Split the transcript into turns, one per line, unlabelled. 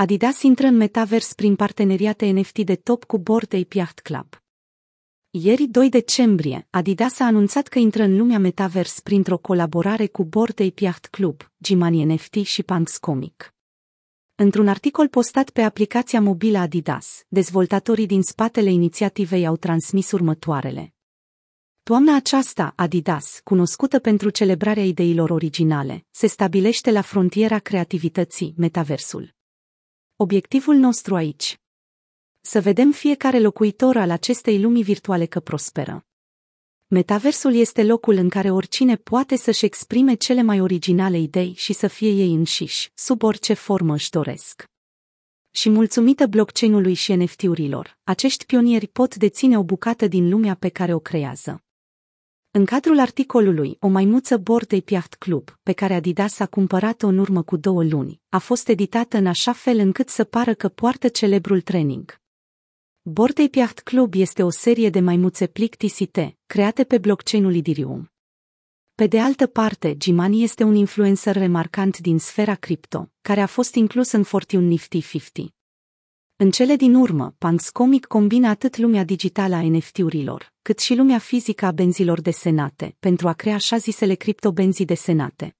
Adidas intră în metavers prin parteneriate NFT de top cu Bored Ape Yacht Club. Ieri, 2 decembrie, Adidas a anunțat că intră în lumea metavers printr-o colaborare cu Bored Ape Yacht Club, Gimani NFT și Punks Comic. Într-un articol postat pe aplicația mobilă Adidas, dezvoltatorii din spatele inițiativei au transmis următoarele. Toamna aceasta, Adidas, cunoscută pentru celebrarea ideilor originale, se stabilește la frontiera creativității, metaversul. Obiectivul nostru aici. Să vedem fiecare locuitor al acestei lumii virtuale că prosperă. Metaversul este locul în care oricine poate să-și exprime cele mai originale idei și să fie ei înșiși, sub orice formă își doresc. Și mulțumită blockchain-ului și NFT-urilor, acești pionieri pot deține o bucată din lumea pe care o creează. În cadrul articolului, o maimuță Bordei Piaft Club, pe care Adidas a cumpărat-o în urmă cu două luni, a fost editată în așa fel încât să pară că poartă celebrul training. Bordei Piaft Club este o serie de maimuțe plictisite, create pe blockchain-ul Ethereum. Pe de altă parte, Gimani este un influencer remarcant din sfera cripto, care a fost inclus în Fortune Nifty 50. În cele din urmă, Punks Comic combina atât lumea digitală a NFT-urilor, cât și lumea fizică a benzilor desenate, pentru a crea așa zisele criptobenzii desenate.